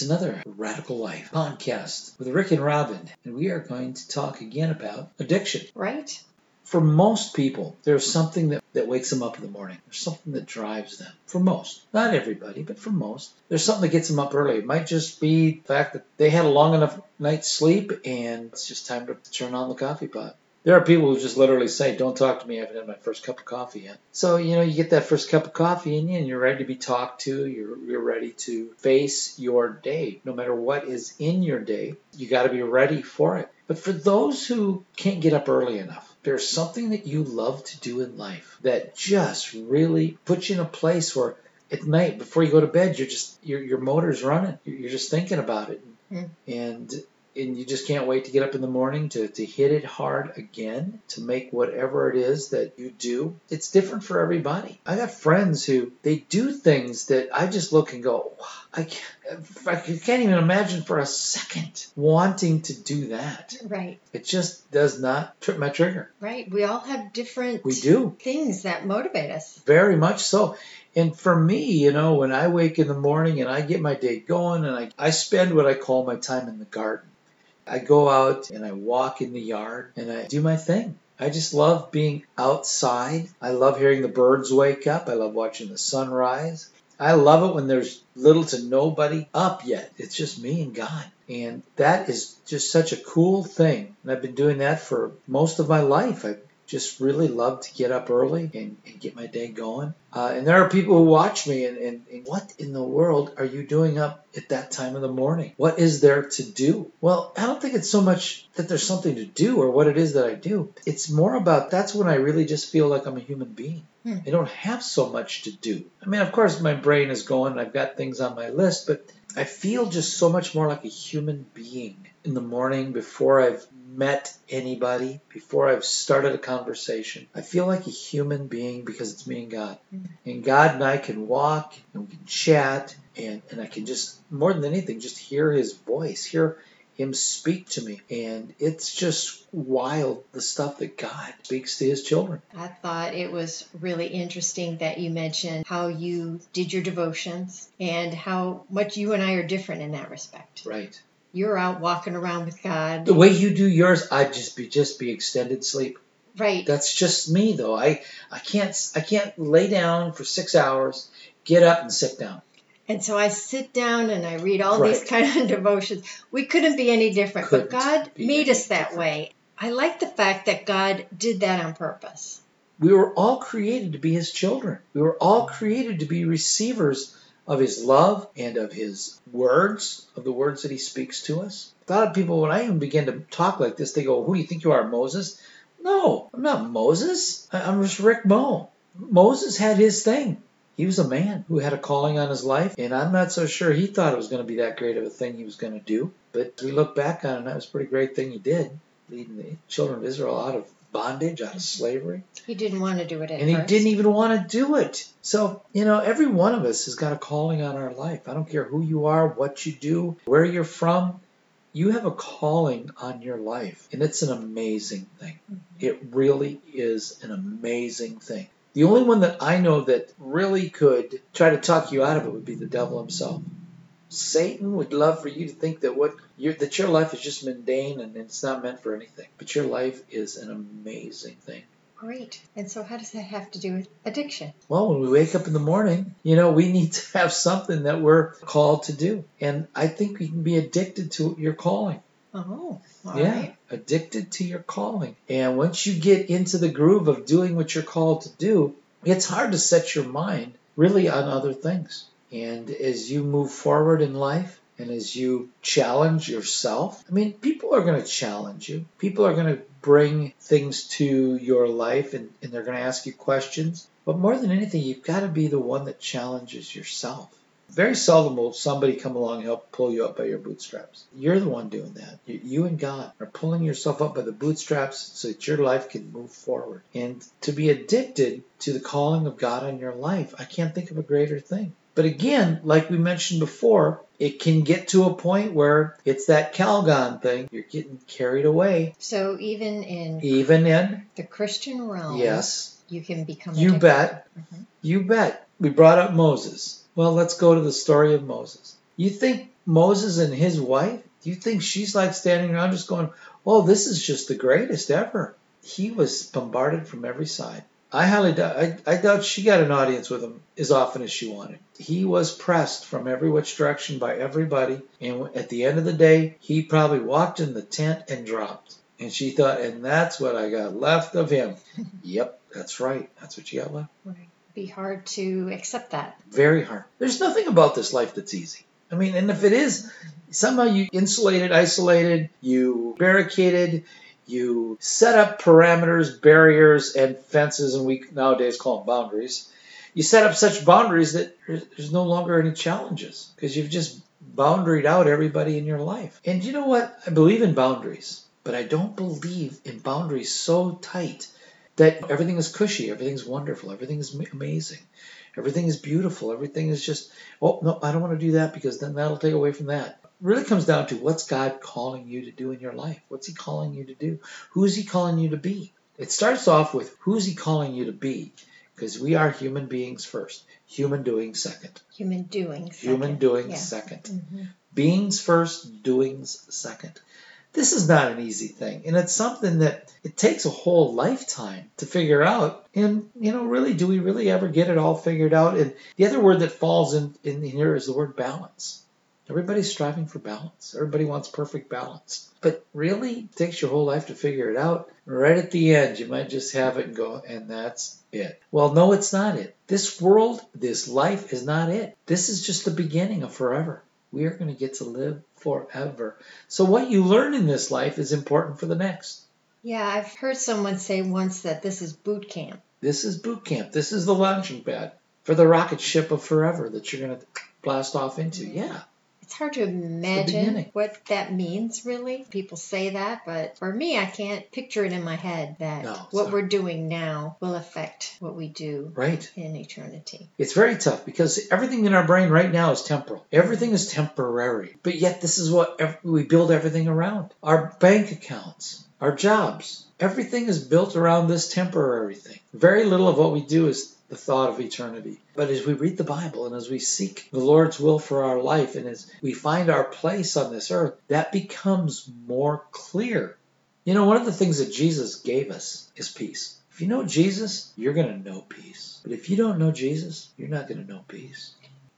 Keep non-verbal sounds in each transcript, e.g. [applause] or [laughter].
It's another Radical Life podcast with Rick and Robin, and we are going to talk again about addiction. Right? For most people, there's something that, that wakes them up in the morning. There's something that drives them. For most. Not everybody, but for most. There's something that gets them up early. It might just be the fact that they had a long enough night's sleep and it's just time to turn on the coffee pot. There are people who just literally say, Don't talk to me, I haven't had my first cup of coffee yet. So, you know, you get that first cup of coffee in you and you're ready to be talked to, you're, you're ready to face your day. No matter what is in your day, you got to be ready for it. But for those who can't get up early enough, there's something that you love to do in life that just really puts you in a place where at night before you go to bed, you're just your your motor's running. You're just thinking about it, Mm. and and you just can't wait to get up in the morning to, to hit it hard again to make whatever it is that you do. It's different for everybody. I got friends who they do things that i just look and go I, can't, I can't even imagine for a second wanting to do that. Right. it just does not trip my trigger. Right. We all have different we do. things that motivate us. very much so. And for me you know when i wake in the morning and i get my day going and i, I spend what i call my time in the garden I go out and I walk in the yard and I do my thing. I just love being outside. I love hearing the birds wake up. I love watching the sunrise. I love it when there's little to nobody up yet. It's just me and God. And that is just such a cool thing. And I've been doing that for most of my life. I just really love to get up early and, and get my day going. Uh, and there are people who watch me and, and, and what in the world are you doing up at that time of the morning? What is there to do? Well, I don't think it's so much that there's something to do or what it is that I do. It's more about that's when I really just feel like I'm a human being. Hmm. I don't have so much to do. I mean, of course, my brain is going, I've got things on my list, but I feel just so much more like a human being in the morning before I've met anybody, before I've started a conversation. I feel like a human being because it's me and God. Mm. And God and I can walk and we can chat and, and I can just, more than anything, just hear his voice, hear him speak to me. And it's just wild the stuff that God speaks to his children. I thought it was really interesting that you mentioned how you did your devotions and how much you and I are different in that respect. Right. You're out walking around with God. The way you do yours, I'd just be just be extended sleep. Right. That's just me though. I I can't I can't lay down for six hours, get up and sit down. And so I sit down and I read all Right. these kind of [laughs] devotions. We couldn't be any different, Couldn't but God made us that different. way. I like the fact that God did that on purpose. We were all created to be his children. We were all created to be receivers of his love and of his words, of the words that he speaks to us. A lot of people, when I even begin to talk like this, they go, Who do you think you are, Moses? No, I'm not Moses. I'm just Rick Moe. Moses had his thing. He was a man who had a calling on his life, and I'm not so sure he thought it was going to be that great of a thing he was going to do. But we look back on it, and that was a pretty great thing he did, leading the children of Israel out of bondage, out of slavery He didn't want to do it at and he didn't even want to do it. So, you know, every one of us has got a calling on our life. I don't care who you are, what you do, where you're from. You have a calling on your life, and it's an amazing thing. Mhm. It really is an amazing thing. The only one that I know that really could try to talk you out of it would be the devil himself. Satan would love for you to think that what your that your life is just mundane and it's not meant for anything. But your life is an amazing thing. Great. And so, how does that have to do with addiction? Well, when we wake up in the morning, you know, we need to have something that we're called to do. And I think we can be addicted to your calling. Oh, all yeah, right. addicted to your calling. And once you get into the groove of doing what you're called to do, it's hard to set your mind really on other things. And as you move forward in life, and as you challenge yourself, I mean, people are going to challenge you. People are going to bring things to your life and, and they're going to ask you questions. But more than anything, you've got to be the one that challenges yourself. Very seldom will somebody come along and help pull you up by your bootstraps. You're the one doing that. You, and God are pulling yourself up by the bootstraps so that your life can move forward. And to be addicted to the calling of God on your life, I can't think of a greater thing. But again, like we mentioned before, it can get to a point where it's that Calgon thing. You're getting carried away. So, even in Even in, the Christian realm, yes, you can become you addicted. bet. Mhm. You bet. We brought up Moses. Well, let's go to the story of Moses. You think Moses and his wife, do you think she's like standing around just going, oh, this is just the greatest ever? He was bombarded from every side. I highly doubt, I, I doubt she got an audience with him as often as she wanted. He was pressed from every which direction by everybody, and at the end of the day, he probably walked in the tent and dropped. And she thought, and that's what I got left of him. [laughs] yep, that's right. That's what you got left. Right. Be hard to accept that. Very hard. There's nothing about this life that's easy. I mean, and if it is, mm-hmm. somehow you insulated, isolated, you barricaded, you set up parameters, barriers, and fences, and we nowadays call them boundaries. You set up such boundaries that there's no longer any challenges because you've just boundaried out everybody in your life. And you know what? I believe in boundaries, but I don't believe in boundaries so tight that everything is cushy, everything's wonderful, everything is amazing, everything is beautiful, everything is just, oh, no, I don't want to do that because then that'll take away from that really comes down to what's God calling you to do in your life? What's He calling you to do? Who is He calling you to be? It starts off with who's He calling you to be? Because we are human beings first, human doing second. Human doing second. Human doing yeah. 2nd mm-hmm. Beings first, doings second. This is not an easy thing, and it's something that it takes a whole lifetime to figure out. And you know, really, do we really ever get it all figured out? And the other word that falls in, in here is the word balance Everybody's striving for balance. Everybody wants perfect balance. But really, it takes your whole life to figure it out. Right at the end, you might just have it and go, and that's it. Well, no, it's not it. This world, this life is not it. This is just the beginning of forever. We are going to get to live forever. So, what you learn in this life is important for the next. Yeah, I've heard someone say once that this is boot camp. This is boot camp. This is the launching pad for the rocket ship of forever that you're going to blast off into. Yeah. It's hard to imagine what that means, really. People say that, but for me, I can't picture it in my head that no, what we're doing now will affect what we do right. in eternity. It's very tough because everything in our brain right now is temporal. Everything is temporary. But yet, this is what we build everything around our bank accounts, our jobs. Everything is built around this temporary thing. Very little of what we do is the thought of eternity. But as we read the Bible and as we seek the Lord's will for our life and as we find our place on this earth, that becomes more clear. You know, one of the things that Jesus gave us is peace. If you know Jesus, you're going to know peace. But if you don't know Jesus, you're not going to know peace.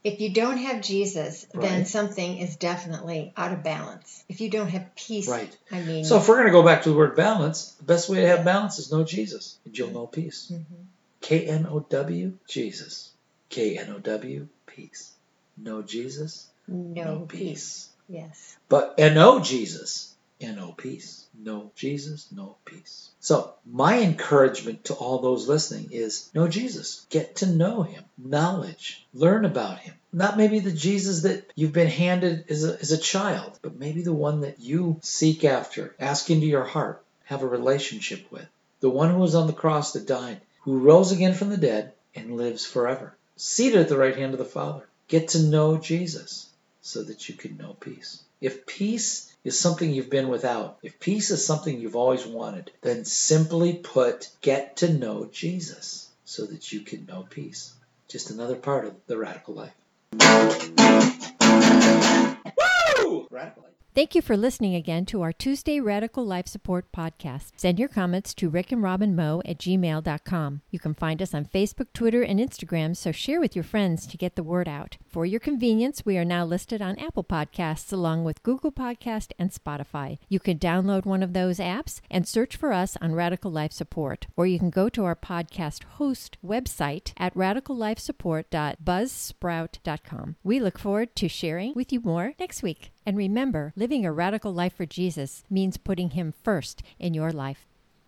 If you don't have Jesus, right. then something is definitely out of balance. If you don't have peace, right. I mean. So if we're going to go back to the word balance, the best way to have balance is know Jesus, and you'll know peace. Mm-hmm. K N O W, Jesus. K N O W, peace. No Jesus, no, no peace. peace. Yes. But N O Jesus, N O peace. No Jesus, no peace. So, my encouragement to all those listening is know Jesus. Get to know him. Knowledge. Learn about him. Not maybe the Jesus that you've been handed as a, as a child, but maybe the one that you seek after, ask into your heart, have a relationship with. The one who was on the cross that died who rose again from the dead and lives forever, seated at the right hand of the Father. Get to know Jesus so that you can know peace. If peace is something you've been without, if peace is something you've always wanted, then simply put, get to know Jesus so that you can know peace. Just another part of the radical life. Woo! Radical life. Thank you for listening again to our Tuesday Radical Life Support podcast. Send your comments to Rick and Robin Moe at gmail.com. You can find us on Facebook, Twitter, and Instagram, so share with your friends to get the word out. For your convenience, we are now listed on Apple Podcasts along with Google Podcast and Spotify. You can download one of those apps and search for us on Radical Life Support, or you can go to our podcast host website at radicallifesupport.buzzsprout.com. We look forward to sharing with you more next week. And remember, living a radical life for Jesus means putting Him first in your life.